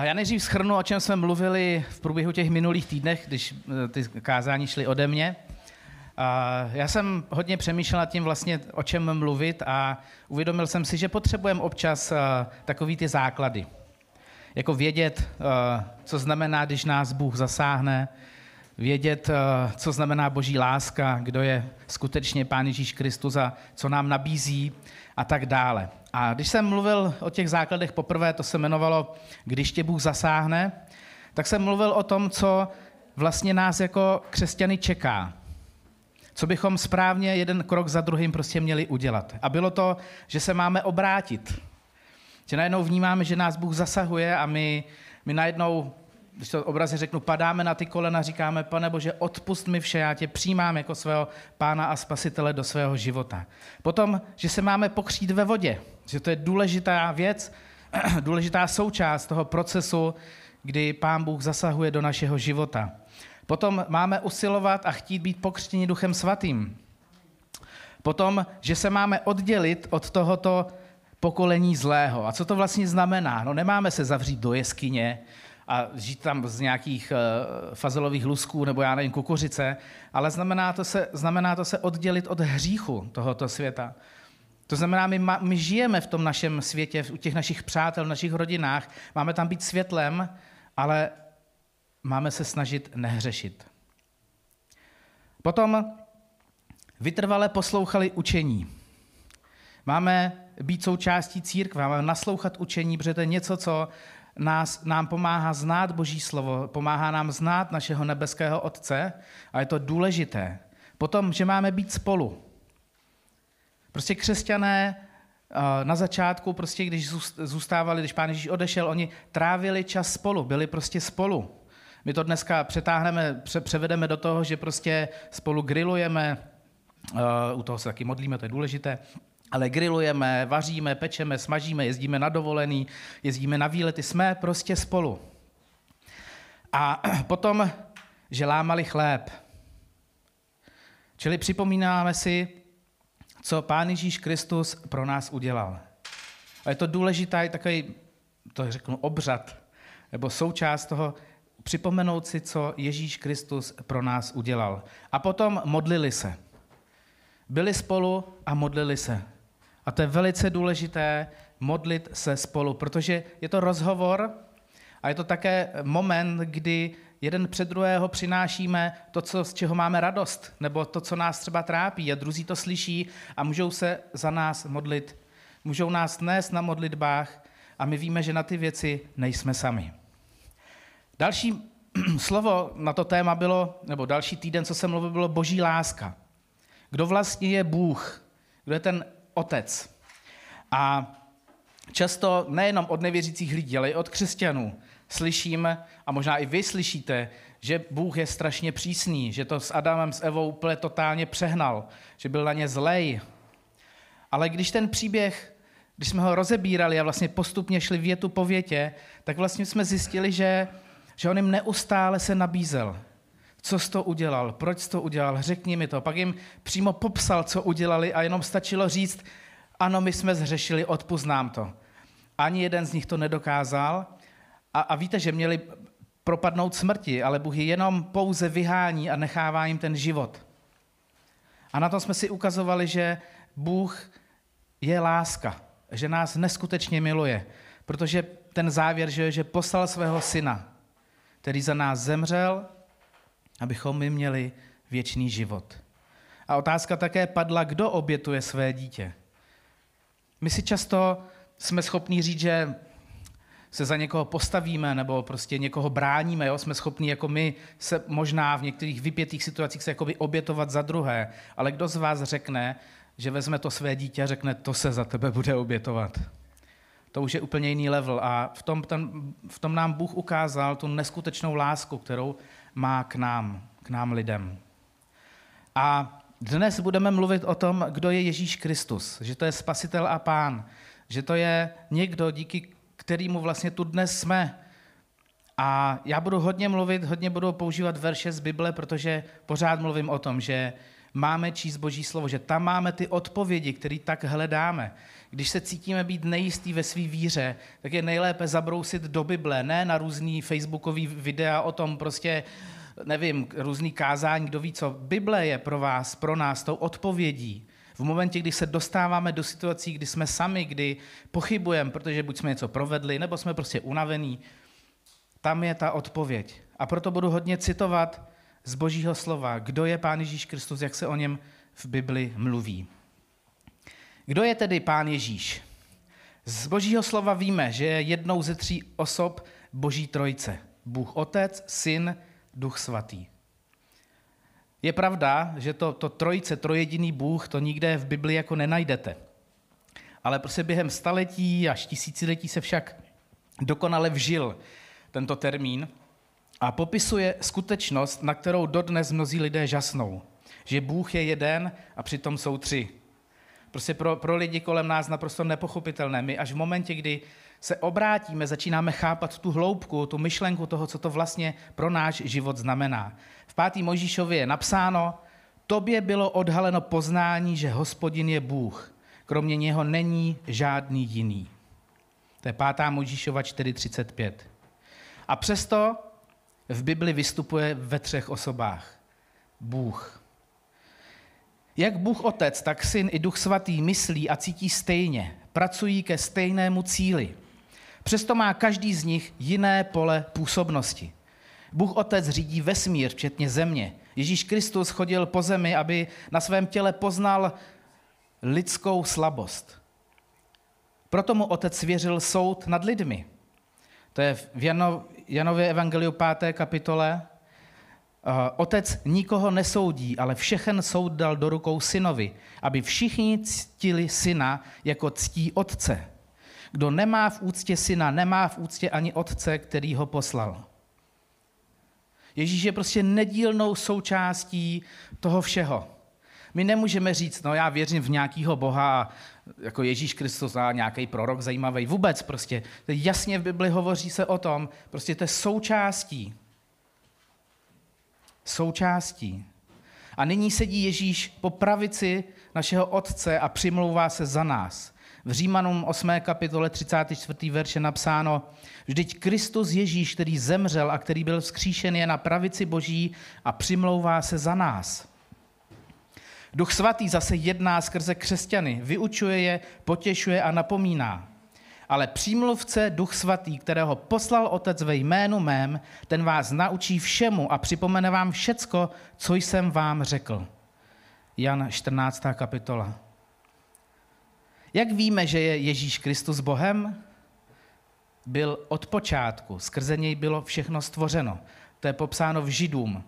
Já nejdřív schrnu, o čem jsme mluvili v průběhu těch minulých týdnech, když eh, ty kázání šly ode mě. Já jsem hodně přemýšlel nad tím vlastně, o čem mluvit a uvědomil jsem si, že potřebujeme občas eh, takový ty základy. Jako vědět, eh, co znamená, když nás Bůh zasáhne, vědět, co znamená boží láska, kdo je skutečně Pán Ježíš Kristus a co nám nabízí a tak dále. A když jsem mluvil o těch základech poprvé, to se jmenovalo Když tě Bůh zasáhne, tak jsem mluvil o tom, co vlastně nás jako křesťany čeká. Co bychom správně jeden krok za druhým prostě měli udělat. A bylo to, že se máme obrátit. Že najednou vnímáme, že nás Bůh zasahuje a my, my najednou když to obrazně řeknu, padáme na ty kolena, říkáme, pane Bože, odpust mi vše, já tě přijímám jako svého pána a spasitele do svého života. Potom, že se máme pokřít ve vodě, že to je důležitá věc, důležitá součást toho procesu, kdy pán Bůh zasahuje do našeho života. Potom máme usilovat a chtít být pokřtěni duchem svatým. Potom, že se máme oddělit od tohoto pokolení zlého. A co to vlastně znamená? No nemáme se zavřít do jeskyně, a žít tam z nějakých uh, fazelových lusků nebo já nevím, kukuřice, ale znamená to, se, znamená to se oddělit od hříchu tohoto světa. To znamená, my, ma, my žijeme v tom našem světě, u těch našich přátel, v našich rodinách, máme tam být světlem, ale máme se snažit nehřešit. Potom vytrvale poslouchali učení. Máme být součástí církve, máme naslouchat učení, protože to je něco, co nás, nám pomáhá znát Boží slovo, pomáhá nám znát našeho nebeského Otce a je to důležité. Potom, že máme být spolu. Prostě křesťané eh, na začátku, prostě když zůstávali, když pán Ježíš odešel, oni trávili čas spolu, byli prostě spolu. My to dneska přetáhneme, převedeme do toho, že prostě spolu grillujeme, eh, u toho se taky modlíme, to je důležité, ale grillujeme, vaříme, pečeme, smažíme, jezdíme na dovolený, jezdíme na výlety, jsme prostě spolu. A potom, že lámali chléb. Čili připomínáme si, co Pán Ježíš Kristus pro nás udělal. A je to důležitý takový, to řeknu, obřad, nebo součást toho, připomenout si, co Ježíš Kristus pro nás udělal. A potom modlili se. Byli spolu a modlili se. A to je velice důležité, modlit se spolu, protože je to rozhovor a je to také moment, kdy jeden před druhého přinášíme to, co, z čeho máme radost, nebo to, co nás třeba trápí a druzí to slyší a můžou se za nás modlit. Můžou nás nést na modlitbách a my víme, že na ty věci nejsme sami. Další slovo na to téma bylo, nebo další týden, co jsem mluvil, bylo boží láska. Kdo vlastně je Bůh? Kdo je ten otec. A často nejenom od nevěřících lidí, ale i od křesťanů slyšíme, a možná i vy slyšíte, že Bůh je strašně přísný, že to s Adamem, s Evou úplně totálně přehnal, že byl na ně zlej. Ale když ten příběh, když jsme ho rozebírali a vlastně postupně šli větu po větě, tak vlastně jsme zjistili, že, že on jim neustále se nabízel co jsi to udělal, proč jsi to udělal, řekni mi to. Pak jim přímo popsal, co udělali a jenom stačilo říct, ano, my jsme zřešili, odpuznám to. Ani jeden z nich to nedokázal a, a víte, že měli propadnout smrti, ale Bůh je jenom pouze vyhání a nechává jim ten život. A na tom jsme si ukazovali, že Bůh je láska, že nás neskutečně miluje, protože ten závěr, že, že poslal svého syna, který za nás zemřel, abychom my měli věčný život. A otázka také padla, kdo obětuje své dítě. My si často jsme schopni říct, že se za někoho postavíme nebo prostě někoho bráníme. Jo? Jsme schopni jako my se možná v některých vypětých situacích se jakoby obětovat za druhé. Ale kdo z vás řekne, že vezme to své dítě a řekne, to se za tebe bude obětovat. To už je úplně jiný level. A v tom, ten, v tom nám Bůh ukázal tu neskutečnou lásku, kterou má k nám, k nám lidem. A dnes budeme mluvit o tom, kdo je Ježíš Kristus, že to je spasitel a pán, že to je někdo, díky kterému vlastně tu dnes jsme. A já budu hodně mluvit, hodně budu používat verše z Bible, protože pořád mluvím o tom, že máme číst Boží slovo, že tam máme ty odpovědi, které tak hledáme. Když se cítíme být nejistý ve své víře, tak je nejlépe zabrousit do Bible, ne na různý facebookový videa o tom prostě, nevím, různý kázání, kdo ví co. Bible je pro vás, pro nás tou odpovědí. V momentě, kdy se dostáváme do situací, kdy jsme sami, kdy pochybujeme, protože buď jsme něco provedli, nebo jsme prostě unavení, tam je ta odpověď. A proto budu hodně citovat z Božího slova, kdo je Pán Ježíš Kristus, jak se o něm v Bibli mluví. Kdo je tedy Pán Ježíš? Z Božího slova víme, že je jednou ze tří osob Boží trojce. Bůh Otec, Syn, Duch Svatý. Je pravda, že to, to trojice, trojediný Bůh, to nikde v Bibli jako nenajdete. Ale prostě během staletí až tisíciletí se však dokonale vžil tento termín a popisuje skutečnost, na kterou dodnes mnozí lidé žasnou. Že Bůh je jeden a přitom jsou tři. Prostě pro, pro lidi kolem nás naprosto nepochopitelné. My až v momentě, kdy se obrátíme, začínáme chápat tu hloubku, tu myšlenku toho, co to vlastně pro náš život znamená. V pátý Možíšově je napsáno, tobě bylo odhaleno poznání, že hospodin je Bůh. Kromě něho není žádný jiný. To je pátá Možíšova 4.35. A přesto v Bibli vystupuje ve třech osobách. Bůh. Jak Bůh Otec, tak Syn i Duch Svatý myslí a cítí stejně, pracují ke stejnému cíli. Přesto má každý z nich jiné pole působnosti. Bůh Otec řídí vesmír, včetně země. Ježíš Kristus chodil po zemi, aby na svém těle poznal lidskou slabost. Proto mu Otec svěřil soud nad lidmi. To je v Janově evangeliu 5. kapitole. Eh, Otec nikoho nesoudí, ale všechen soud dal do rukou synovi, aby všichni ctili syna jako ctí otce. Kdo nemá v úctě syna, nemá v úctě ani otce, který ho poslal. Ježíš je prostě nedílnou součástí toho všeho. My nemůžeme říct, no já věřím v nějakého Boha, jako Ježíš Kristus a nějaký prorok zajímavý. Vůbec prostě. Jasně v Bibli hovoří se o tom, prostě to je součástí. Součástí. A nyní sedí Ježíš po pravici našeho Otce a přimlouvá se za nás. V Římanům 8. kapitole 34. verše napsáno, vždyť Kristus Ježíš, který zemřel a který byl vzkříšen, je na pravici Boží a přimlouvá se za nás. Duch svatý zase jedná skrze křesťany, vyučuje je, potěšuje a napomíná. Ale přímluvce Duch svatý, kterého poslal Otec ve jménu mém, ten vás naučí všemu a připomene vám všecko, co jsem vám řekl. Jan 14. kapitola. Jak víme, že je Ježíš Kristus Bohem? Byl od počátku, skrze něj bylo všechno stvořeno. To je popsáno v Židům.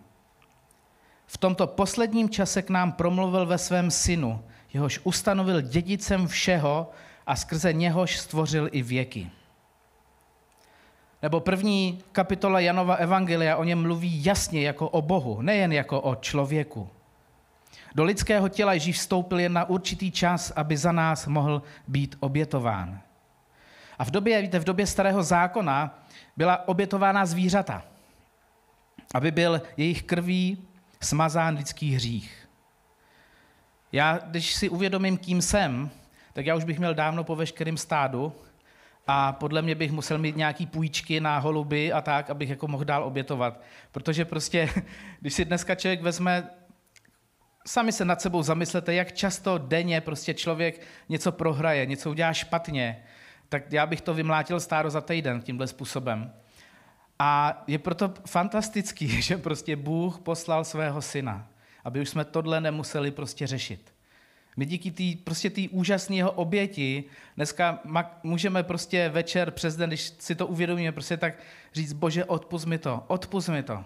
V tomto posledním čase k nám promluvil ve svém synu, jehož ustanovil dědicem všeho a skrze něhož stvořil i věky. Nebo první kapitola Janova Evangelia o něm mluví jasně jako o Bohu, nejen jako o člověku. Do lidského těla Ježíš vstoupil jen na určitý čas, aby za nás mohl být obětován. A v době, víte, v době starého zákona byla obětována zvířata, aby byl jejich krví smazán lidský hřích. Já, když si uvědomím, kým jsem, tak já už bych měl dávno po veškerém stádu a podle mě bych musel mít nějaký půjčky na holuby a tak, abych jako mohl dál obětovat. Protože prostě, když si dneska člověk vezme sami se nad sebou zamyslete, jak často denně prostě člověk něco prohraje, něco udělá špatně, tak já bych to vymlátil stáro za týden tímhle způsobem. A je proto fantastický, že prostě Bůh poslal svého syna, aby už jsme tohle nemuseli prostě řešit. My díky té prostě úžasné jeho oběti dneska můžeme prostě večer přes den, když si to uvědomíme, prostě tak říct, bože, odpust mi to, odpust mi to.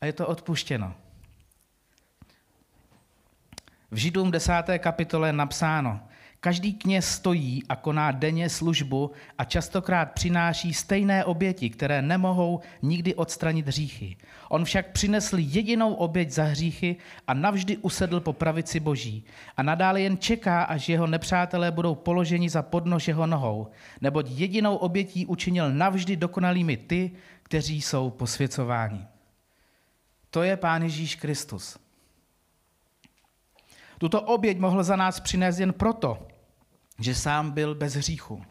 A je to odpuštěno. V Židům 10. kapitole napsáno, každý kněz stojí a koná denně službu a častokrát přináší stejné oběti, které nemohou nikdy odstranit hříchy. On však přinesl jedinou oběť za hříchy a navždy usedl po pravici boží. A nadále jen čeká, až jeho nepřátelé budou položeni za podnož jeho nohou. Neboť jedinou obětí učinil navždy dokonalými ty, kteří jsou posvěcováni. To je Pán Ježíš Kristus. Tuto oběť mohl za nás přinést jen proto, že sám byl bez hříchu.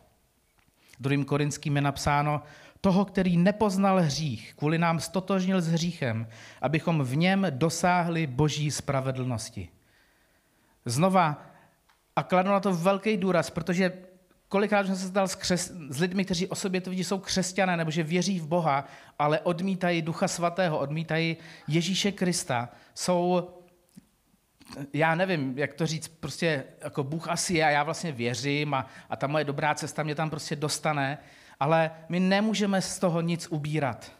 Druhým korinským je napsáno, toho, který nepoznal hřích, kvůli nám stotožnil s hříchem, abychom v něm dosáhli boží spravedlnosti. Znova, a kladu na to velký důraz, protože kolikrát jsem se stal s, křes, s lidmi, kteří o sobě tvrdí, jsou křesťané nebo že věří v Boha, ale odmítají Ducha Svatého, odmítají Ježíše Krista, jsou já nevím, jak to říct, prostě jako Bůh asi je a já vlastně věřím a, a ta moje dobrá cesta mě tam prostě dostane, ale my nemůžeme z toho nic ubírat.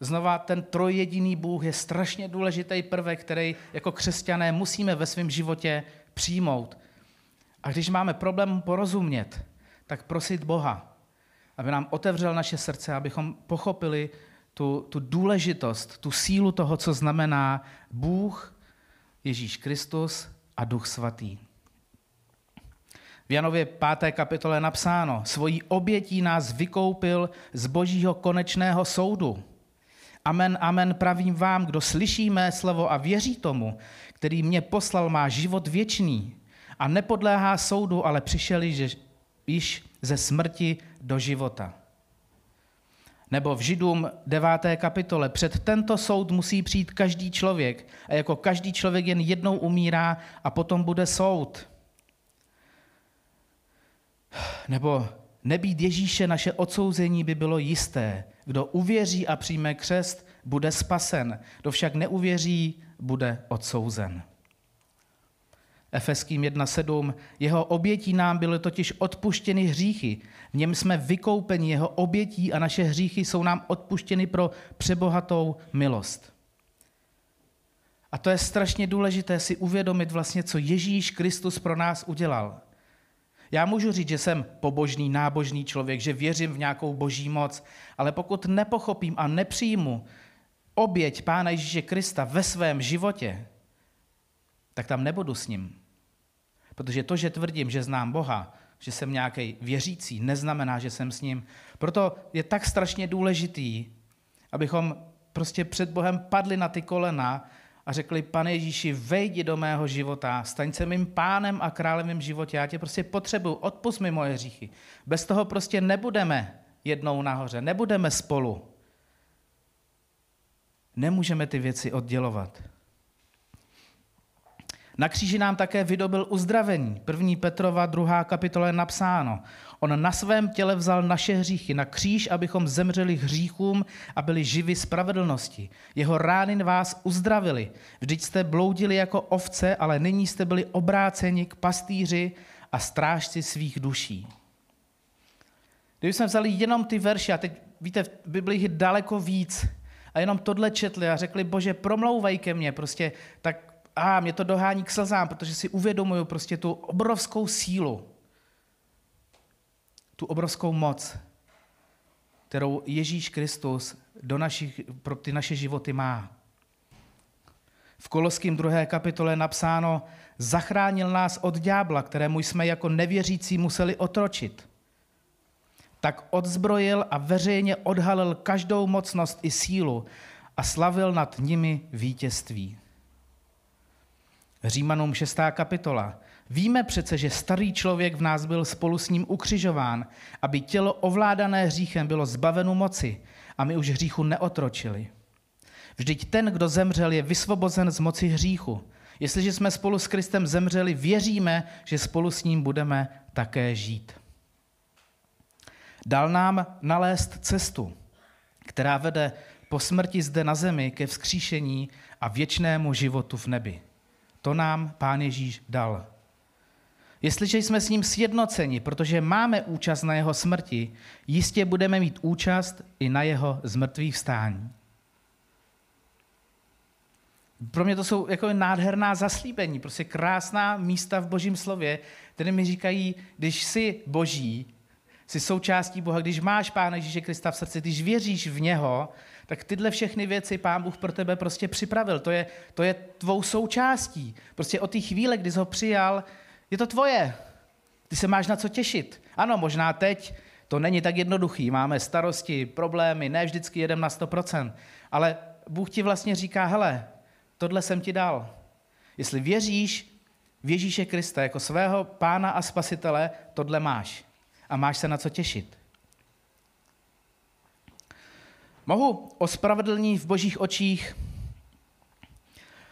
Znova, ten trojjediný Bůh je strašně důležitý prvek, který jako křesťané musíme ve svém životě přijmout. A když máme problém porozumět, tak prosit Boha, aby nám otevřel naše srdce, abychom pochopili tu, tu důležitost, tu sílu toho, co znamená Bůh, Ježíš Kristus a Duch Svatý. V Janově 5. kapitole napsáno, svojí obětí nás vykoupil z božího konečného soudu. Amen, amen, pravím vám, kdo slyší mé slovo a věří tomu, který mě poslal, má život věčný a nepodléhá soudu, ale přišel již ze smrti do života. Nebo v Židům 9. kapitole, před tento soud musí přijít každý člověk a jako každý člověk jen jednou umírá a potom bude soud. Nebo nebýt Ježíše, naše odsouzení by bylo jisté. Kdo uvěří a přijme křest, bude spasen. Kdo však neuvěří, bude odsouzen. Efeským 1.7. Jeho obětí nám byly totiž odpuštěny hříchy. V něm jsme vykoupeni jeho obětí a naše hříchy jsou nám odpuštěny pro přebohatou milost. A to je strašně důležité si uvědomit vlastně, co Ježíš Kristus pro nás udělal. Já můžu říct, že jsem pobožný, nábožný člověk, že věřím v nějakou boží moc, ale pokud nepochopím a nepřijmu oběť Pána Ježíše Krista ve svém životě, tak tam nebudu s ním. Protože to, že tvrdím, že znám Boha, že jsem nějaký věřící, neznamená, že jsem s ním. Proto je tak strašně důležitý, abychom prostě před Bohem padli na ty kolena a řekli, pane Ježíši, vejdi do mého života, staň se mým pánem a králem mým životě, já tě prostě potřebuju, odpust mi moje hříchy. Bez toho prostě nebudeme jednou nahoře, nebudeme spolu. Nemůžeme ty věci oddělovat. Na kříži nám také vydobil uzdravení. První Petrova, druhá kapitola je napsáno. On na svém těle vzal naše hříchy na kříž, abychom zemřeli hříchům a byli živi spravedlnosti. Jeho rány vás uzdravili. Vždyť jste bloudili jako ovce, ale nyní jste byli obráceni k pastýři a strážci svých duší. Kdyby jsme vzali jenom ty verše, a teď víte, v Biblii je daleko víc, a jenom tohle četli a řekli, bože, promlouvaj ke mně, prostě tak a mě to dohání k slzám, protože si uvědomuju prostě tu obrovskou sílu, tu obrovskou moc, kterou Ježíš Kristus do našich, pro ty naše životy má. V Koloským druhé kapitole napsáno, zachránil nás od ďábla, kterému jsme jako nevěřící museli otročit. Tak odzbrojil a veřejně odhalil každou mocnost i sílu a slavil nad nimi vítězství. Římanům 6. kapitola. Víme přece, že starý člověk v nás byl spolu s ním ukřižován, aby tělo ovládané hříchem bylo zbaveno moci a my už hříchu neotročili. Vždyť ten, kdo zemřel, je vysvobozen z moci hříchu. Jestliže jsme spolu s Kristem zemřeli, věříme, že spolu s ním budeme také žít. Dal nám nalézt cestu, která vede po smrti zde na zemi ke vzkříšení a věčnému životu v nebi. To nám Pán Ježíš dal. Jestliže jsme s ním sjednoceni, protože máme účast na jeho smrti, jistě budeme mít účast i na jeho zmrtvých vstání. Pro mě to jsou jako nádherná zaslíbení, prostě krásná místa v božím slově, které mi říkají, když jsi boží, jsi součástí Boha, když máš Pána Ježíše Krista v srdci, když věříš v něho, tak tyhle všechny věci Pán Bůh pro tebe prostě připravil. To je, to je tvou součástí. Prostě od té chvíle, kdy jsi ho přijal, je to tvoje. Ty se máš na co těšit. Ano, možná teď to není tak jednoduchý. Máme starosti, problémy, ne vždycky jedem na 100%. Ale Bůh ti vlastně říká, hele, tohle jsem ti dal. Jestli věříš v Ježíše Krista jako svého pána a spasitele, tohle máš. A máš se na co těšit. Mohu ospravedlní v božích očích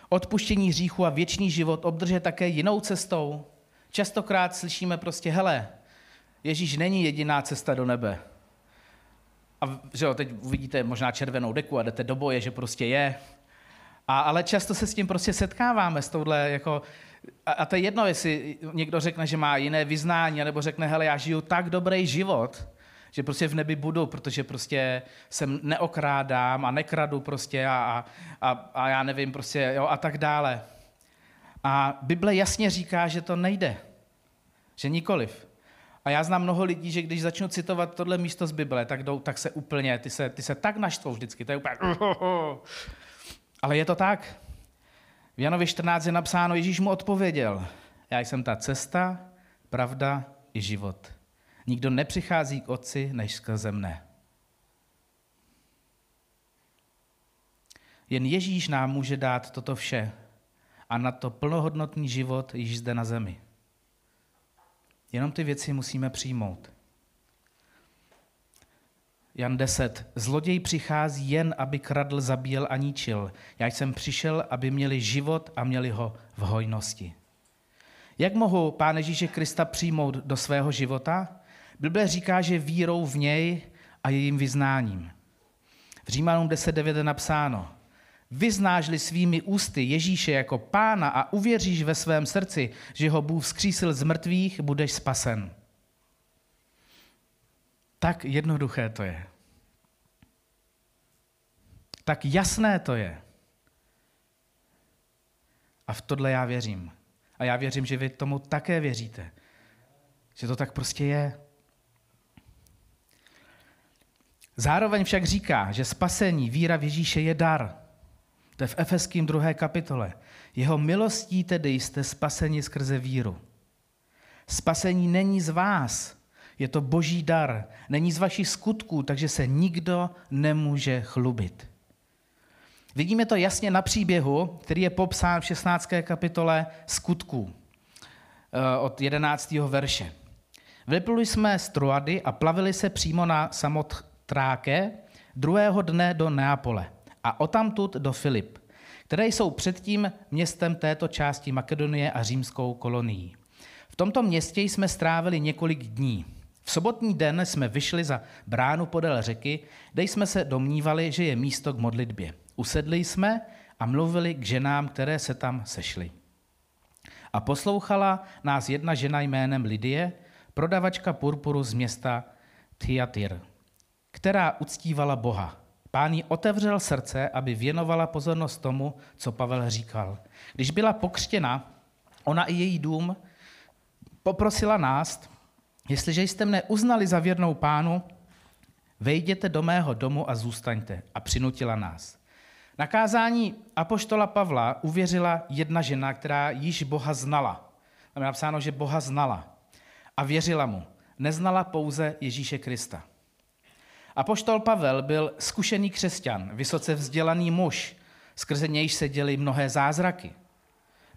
odpuštění hříchu a věčný život obdržet také jinou cestou. Častokrát slyšíme prostě, hele, Ježíš není jediná cesta do nebe. A že jo, teď uvidíte možná červenou deku a jdete do boje, že prostě je. A, ale často se s tím prostě setkáváme, s touhle jako, a, a to je jedno, jestli někdo řekne, že má jiné vyznání, nebo řekne, hele, já žiju tak dobrý život, že prostě v nebi budu, protože prostě jsem neokrádám a nekradu prostě a, a, a já nevím prostě, jo, a tak dále. A Bible jasně říká, že to nejde. Že nikoliv. A já znám mnoho lidí, že když začnu citovat tohle místo z Bible, tak, jdou, tak se úplně, ty se, ty se tak naštvou vždycky, to je úplně... Ale je to tak. V Janovi 14 je napsáno, Ježíš mu odpověděl, já jsem ta cesta, pravda i život. Nikdo nepřichází k otci, než skrze mne. Jen Ježíš nám může dát toto vše a na to plnohodnotný život již zde na zemi. Jenom ty věci musíme přijmout. Jan 10. Zloděj přichází jen, aby kradl, zabíjel a ničil. Já jsem přišel, aby měli život a měli ho v hojnosti. Jak mohu Pán Ježíše Krista přijmout do svého života? Bible říká, že vírou v něj a jejím vyznáním. V Římanům 10.9 je napsáno, Vyznáš-li svými ústy Ježíše jako pána a uvěříš ve svém srdci, že ho Bůh vzkřísil z mrtvých, budeš spasen. Tak jednoduché to je. Tak jasné to je. A v tohle já věřím. A já věřím, že vy tomu také věříte. Že to tak prostě je. Zároveň však říká, že spasení, víra v Ježíše je dar. To je v Efeským druhé kapitole. Jeho milostí tedy jste spaseni skrze víru. Spasení není z vás, je to boží dar. Není z vašich skutků, takže se nikdo nemůže chlubit. Vidíme to jasně na příběhu, který je popsán v 16. kapitole skutků eh, od 11. verše. Vypluli jsme z Troady a plavili se přímo na Samotráke druhého dne do Neapole a otamtud do Filip, které jsou předtím městem této části Makedonie a římskou kolonií. V tomto městě jsme strávili několik dní. V sobotní den jsme vyšli za bránu podél řeky, kde jsme se domnívali, že je místo k modlitbě. Usedli jsme a mluvili k ženám, které se tam sešly. A poslouchala nás jedna žena jménem Lidie, prodavačka purpuru z města Thyatira, která uctívala Boha. Pán jí otevřel srdce, aby věnovala pozornost tomu, co Pavel říkal. Když byla pokřtěna, ona i její dům poprosila nás, jestliže jste mne uznali za věrnou pánu, vejděte do mého domu a zůstaňte. A přinutila nás. Na kázání apoštola Pavla uvěřila jedna žena, která již Boha znala. Tam je napsáno, že Boha znala a věřila mu. Neznala pouze Ježíše Krista. Apoštol Pavel byl zkušený křesťan, vysoce vzdělaný muž, skrze nějž se děly mnohé zázraky.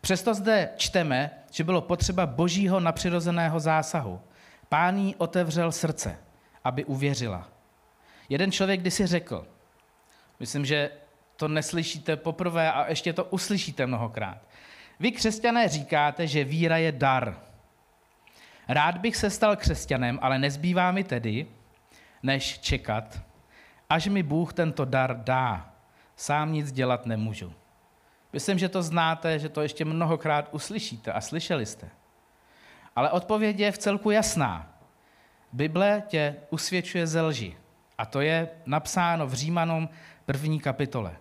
Přesto zde čteme, že bylo potřeba božího napřirozeného zásahu. Pán jí otevřel srdce, aby uvěřila. Jeden člověk kdysi řekl, myslím, že to neslyšíte poprvé a ještě to uslyšíte mnohokrát. Vy křesťané říkáte, že víra je dar. Rád bych se stal křesťanem, ale nezbývá mi tedy, než čekat, až mi Bůh tento dar dá. Sám nic dělat nemůžu. Myslím, že to znáte, že to ještě mnohokrát uslyšíte a slyšeli jste. Ale odpověď je v celku jasná. Bible tě usvědčuje ze lži. A to je napsáno v Římanům první kapitole.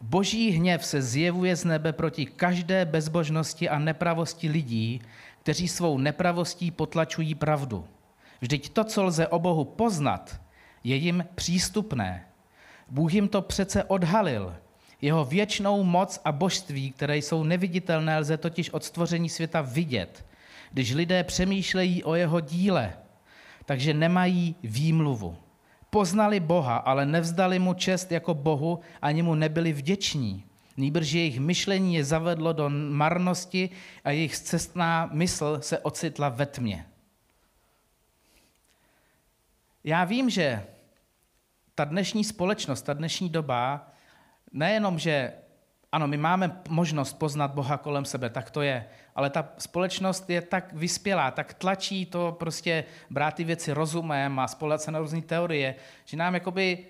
Boží hněv se zjevuje z nebe proti každé bezbožnosti a nepravosti lidí, kteří svou nepravostí potlačují pravdu. Vždyť to, co lze o Bohu poznat, je jim přístupné. Bůh jim to přece odhalil. Jeho věčnou moc a božství, které jsou neviditelné, lze totiž od stvoření světa vidět, když lidé přemýšlejí o jeho díle, takže nemají výmluvu. Poznali Boha, ale nevzdali mu čest jako Bohu, ani mu nebyli vděční. Nýbrž jejich myšlení je zavedlo do marnosti a jejich cestná mysl se ocitla ve tmě. Já vím, že ta dnešní společnost, ta dnešní doba, nejenom, že ano, my máme možnost poznat Boha kolem sebe, tak to je, ale ta společnost je tak vyspělá, tak tlačí to prostě brát ty věci rozumem a spolehat se na různé teorie, že nám jakoby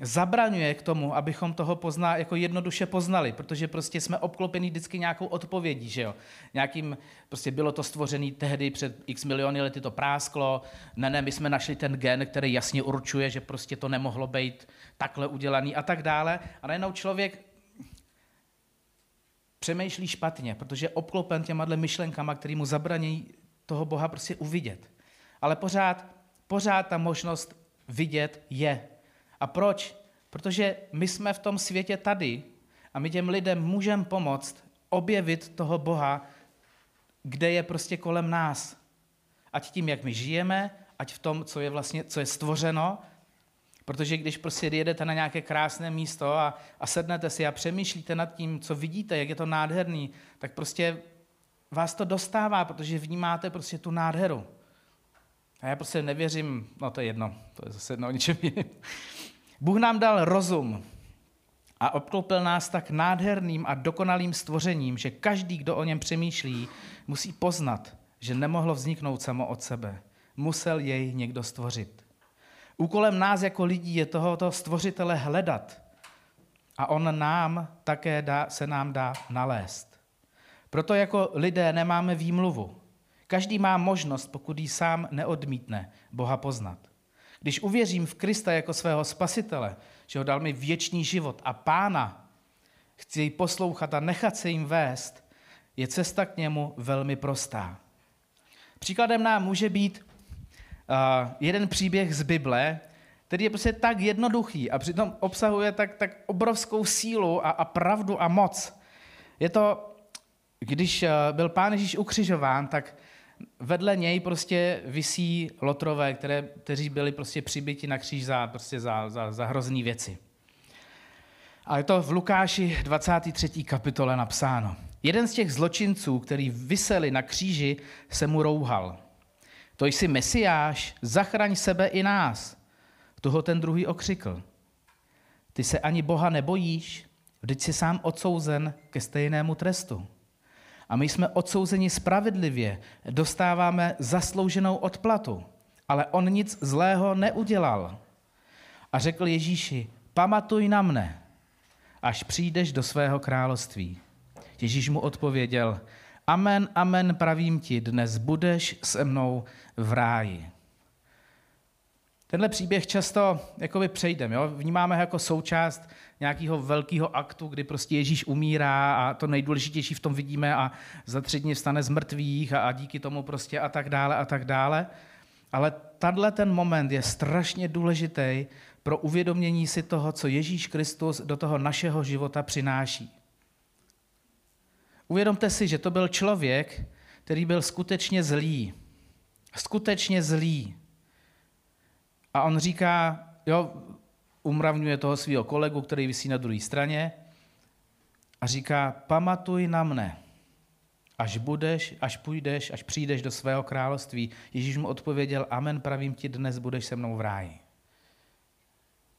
zabraňuje k tomu, abychom toho pozná, jako jednoduše poznali, protože prostě jsme obklopení vždycky nějakou odpovědí, že jo. Nějakým, prostě bylo to stvořené tehdy před x miliony lety, to prásklo, ne, ne, my jsme našli ten gen, který jasně určuje, že prostě to nemohlo být takhle udělaný a tak dále. A najednou člověk přemýšlí špatně, protože je obklopen těma myšlenkama, který mu zabraní toho Boha prostě uvidět. Ale pořád, pořád ta možnost vidět je. A proč? Protože my jsme v tom světě tady a my těm lidem můžeme pomoct objevit toho Boha, kde je prostě kolem nás. Ať tím, jak my žijeme, ať v tom, co je vlastně, co je stvořeno, Protože když prostě jedete na nějaké krásné místo a, a sednete si a přemýšlíte nad tím, co vidíte, jak je to nádherný, tak prostě vás to dostává, protože vnímáte prostě tu nádheru. A já prostě nevěřím, no to je jedno, to je zase jedno o ničem jiném. Bůh nám dal rozum a obklopil nás tak nádherným a dokonalým stvořením, že každý, kdo o něm přemýšlí, musí poznat, že nemohlo vzniknout samo od sebe. Musel jej někdo stvořit. Úkolem nás jako lidí je tohoto stvořitele hledat a on nám také dá, se nám dá nalézt. Proto jako lidé nemáme výmluvu. Každý má možnost, pokud ji sám neodmítne, Boha poznat. Když uvěřím v Krista jako svého spasitele, že ho dal mi věčný život a pána, chci jej poslouchat a nechat se jim vést, je cesta k němu velmi prostá. Příkladem nám může být uh, jeden příběh z Bible, který je prostě tak jednoduchý a přitom obsahuje tak, tak obrovskou sílu a, a pravdu a moc. Je to, když uh, byl pán Ježíš ukřižován, tak vedle něj prostě visí lotrové, které, kteří byli prostě přibyti na kříž za, prostě za, za, za hrozný věci. A je to v Lukáši 23. kapitole napsáno. Jeden z těch zločinců, který vyseli na kříži, se mu rouhal. To jsi mesiáš, zachraň sebe i nás. Toho ten druhý okřikl. Ty se ani Boha nebojíš, vždyť jsi sám odsouzen ke stejnému trestu. A my jsme odsouzeni spravedlivě, dostáváme zaslouženou odplatu. Ale on nic zlého neudělal. A řekl Ježíši, pamatuj na mne, až přijdeš do svého království. Ježíš mu odpověděl, Amen, amen, pravím ti, dnes budeš se mnou v ráji. Tenhle příběh často jakoby přejdeme, jo? vnímáme jako součást nějakého velkého aktu, kdy prostě Ježíš umírá a to nejdůležitější v tom vidíme a za tři dny vstane z mrtvých a, a díky tomu prostě a tak dále a tak dále. Ale tenhle ten moment je strašně důležitý pro uvědomění si toho, co Ježíš Kristus do toho našeho života přináší. Uvědomte si, že to byl člověk, který byl skutečně zlý. Skutečně zlý. A on říká, jo, umravňuje toho svého kolegu, který vysí na druhé straně a říká, pamatuj na mne, až budeš, až půjdeš, až přijdeš do svého království. Ježíš mu odpověděl, amen, pravím ti, dnes budeš se mnou v ráji.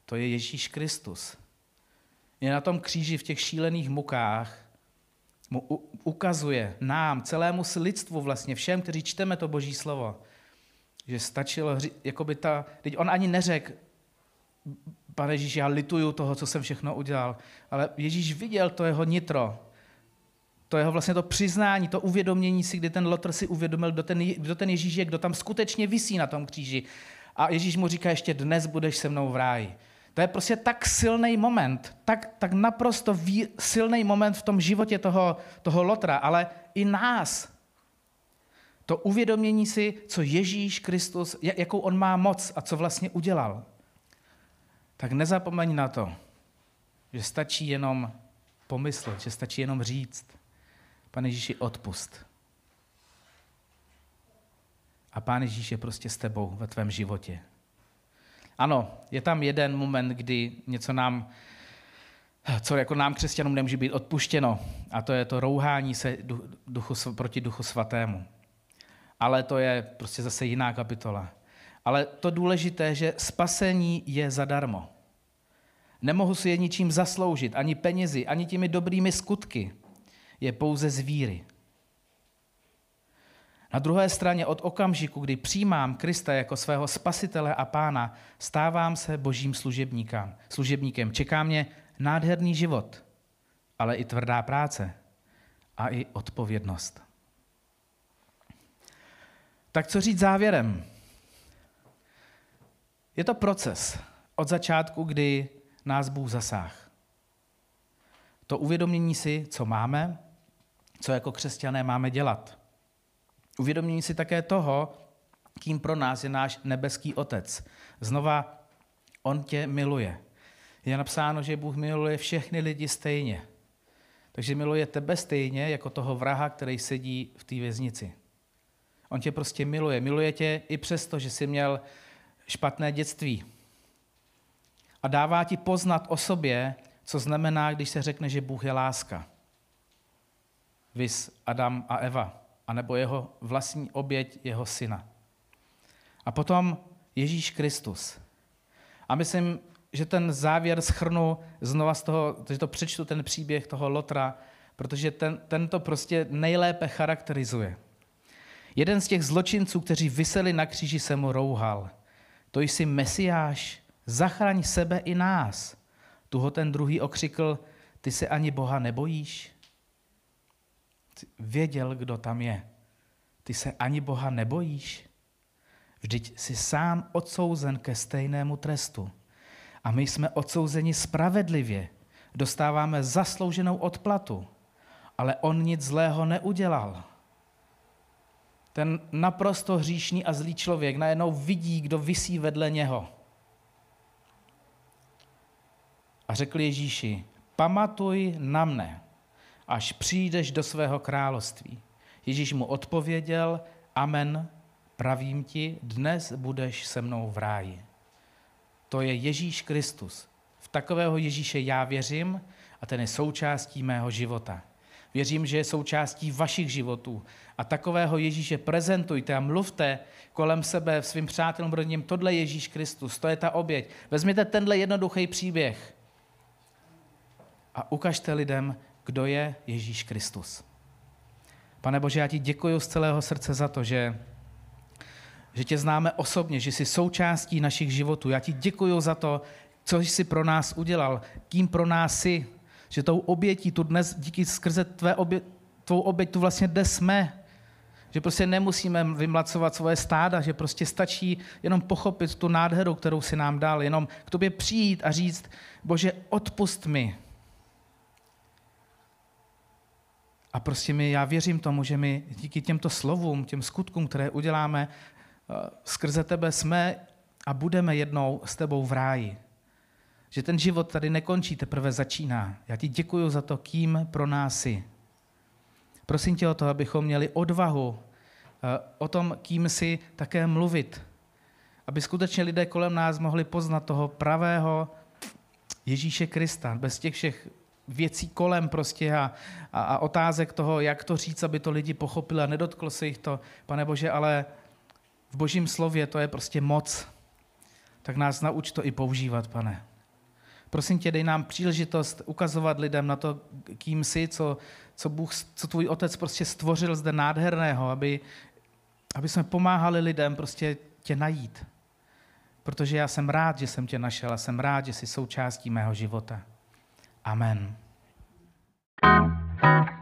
To je Ježíš Kristus. Je na tom kříži v těch šílených mukách mu ukazuje nám, celému lidstvu vlastně, všem, kteří čteme to boží slovo, že stačilo, by ta, teď on ani neřekl, pane Ježíš, já lituju toho, co jsem všechno udělal, ale Ježíš viděl to jeho nitro, to jeho vlastně to přiznání, to uvědomění si, kdy ten Lotr si uvědomil, kdo ten, kdo ten Ježíš je, kdo tam skutečně visí na tom kříži. A Ježíš mu říká ještě, dnes budeš se mnou v ráji. To je prostě tak silný moment, tak, tak naprosto silný moment v tom životě toho, toho Lotra, ale i nás. To uvědomění si, co Ježíš Kristus, jakou on má moc a co vlastně udělal. Tak nezapomeň na to, že stačí jenom pomyslet, že stačí jenom říct, pane Ježíši, odpust. A pán Ježíš je prostě s tebou ve tvém životě. Ano, je tam jeden moment, kdy něco nám co jako nám křesťanům nemůže být odpuštěno. A to je to rouhání se duchu, proti duchu svatému. Ale to je prostě zase jiná kapitola. Ale to důležité, že spasení je zadarmo. Nemohu si je ničím zasloužit, ani penězi, ani těmi dobrými skutky. Je pouze z víry. Na druhé straně od okamžiku, kdy přijímám Krista jako svého spasitele a pána, stávám se božím služebníkem. služebníkem. Čeká mě nádherný život, ale i tvrdá práce a i odpovědnost. Tak co říct závěrem? Je to proces od začátku, kdy nás Bůh zasáh. To uvědomění si, co máme, co jako křesťané máme dělat. Uvědomění si také toho, kým pro nás je náš nebeský Otec. Znova, On tě miluje. Je napsáno, že Bůh miluje všechny lidi stejně. Takže miluje tebe stejně jako toho vraha, který sedí v té věznici. On tě prostě miluje. Miluje tě i přesto, že jsi měl špatné dětství. A dává ti poznat o sobě, co znamená, když se řekne, že Bůh je láska. Vys Adam a Eva, anebo jeho vlastní oběť jeho syna. A potom Ježíš Kristus. A myslím, že ten závěr schrnu znova z toho, že to přečtu ten příběh toho Lotra, protože ten, ten to prostě nejlépe charakterizuje. Jeden z těch zločinců, kteří vyseli na kříži, se mu rouhal. To jsi Mesiáš, zachraň sebe i nás. Tuho ten druhý okřikl, ty se ani Boha nebojíš? Věděl, kdo tam je. Ty se ani Boha nebojíš? Vždyť jsi sám odsouzen ke stejnému trestu. A my jsme odsouzeni spravedlivě. Dostáváme zaslouženou odplatu. Ale on nic zlého neudělal. Ten naprosto hříšný a zlý člověk najednou vidí, kdo visí vedle něho. A řekl Ježíši, pamatuj na mne, až přijdeš do svého království. Ježíš mu odpověděl, amen, pravím ti, dnes budeš se mnou v ráji. To je Ježíš Kristus. V takového Ježíše já věřím a ten je součástí mého života. Věřím, že je součástí vašich životů. A takového Ježíše prezentujte a mluvte kolem sebe svým přátelům, rodinám, tohle je Ježíš Kristus, to je ta oběť. Vezměte tenhle jednoduchý příběh a ukažte lidem, kdo je Ježíš Kristus. Pane Bože, já ti děkuji z celého srdce za to, že, že tě známe osobně, že jsi součástí našich životů. Já ti děkuji za to, co jsi pro nás udělal, kým pro nás jsi, že tou obětí tu dnes, díky skrze tvé obě, tvou oběť tu vlastně dnes jsme. Že prostě nemusíme vymlacovat svoje stáda, že prostě stačí jenom pochopit tu nádheru, kterou si nám dal, jenom k tobě přijít a říct, bože, odpust mi. A prostě my, já věřím tomu, že my díky těmto slovům, těm skutkům, které uděláme, eh, skrze tebe jsme a budeme jednou s tebou v ráji. Že ten život tady nekončí, teprve začíná. Já ti děkuji za to, kým pro nás jsi. Prosím tě o to, abychom měli odvahu eh, o tom, kým si také mluvit. Aby skutečně lidé kolem nás mohli poznat toho pravého Ježíše Krista, bez těch všech věcí kolem prostě a, a, a otázek toho, jak to říct, aby to lidi pochopili a nedotklo se jich to. Pane Bože, ale v božím slově to je prostě moc. Tak nás nauč to i používat, pane. Prosím tě, dej nám příležitost ukazovat lidem na to, kým jsi, co, co, Bůh, co tvůj otec prostě stvořil zde nádherného, aby, aby jsme pomáhali lidem prostě tě najít. Protože já jsem rád, že jsem tě našel a jsem rád, že jsi součástí mého života. Amen. thank you